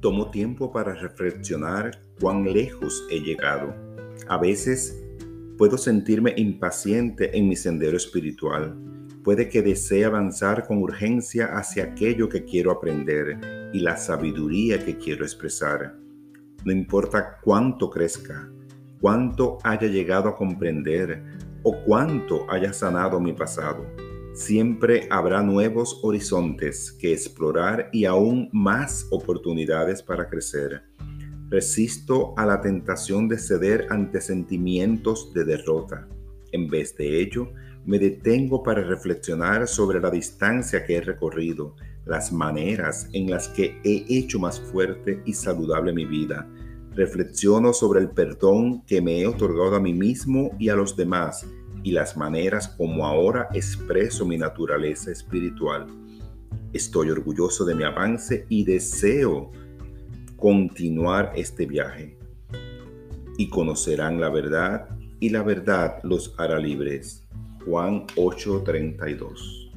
Tomo tiempo para reflexionar cuán lejos he llegado. A veces puedo sentirme impaciente en mi sendero espiritual. Puede que desee avanzar con urgencia hacia aquello que quiero aprender y la sabiduría que quiero expresar. No importa cuánto crezca, cuánto haya llegado a comprender o cuánto haya sanado mi pasado Siempre habrá nuevos horizontes que explorar y aún más oportunidades para crecer. Resisto a la tentación de ceder ante sentimientos de derrota. En vez de ello, me detengo para reflexionar sobre la distancia que he recorrido, las maneras en las que he hecho más fuerte y saludable mi vida. Reflexiono sobre el perdón que me he otorgado a mí mismo y a los demás y las maneras como ahora expreso mi naturaleza espiritual. Estoy orgulloso de mi avance y deseo continuar este viaje. Y conocerán la verdad y la verdad los hará libres. Juan 8:32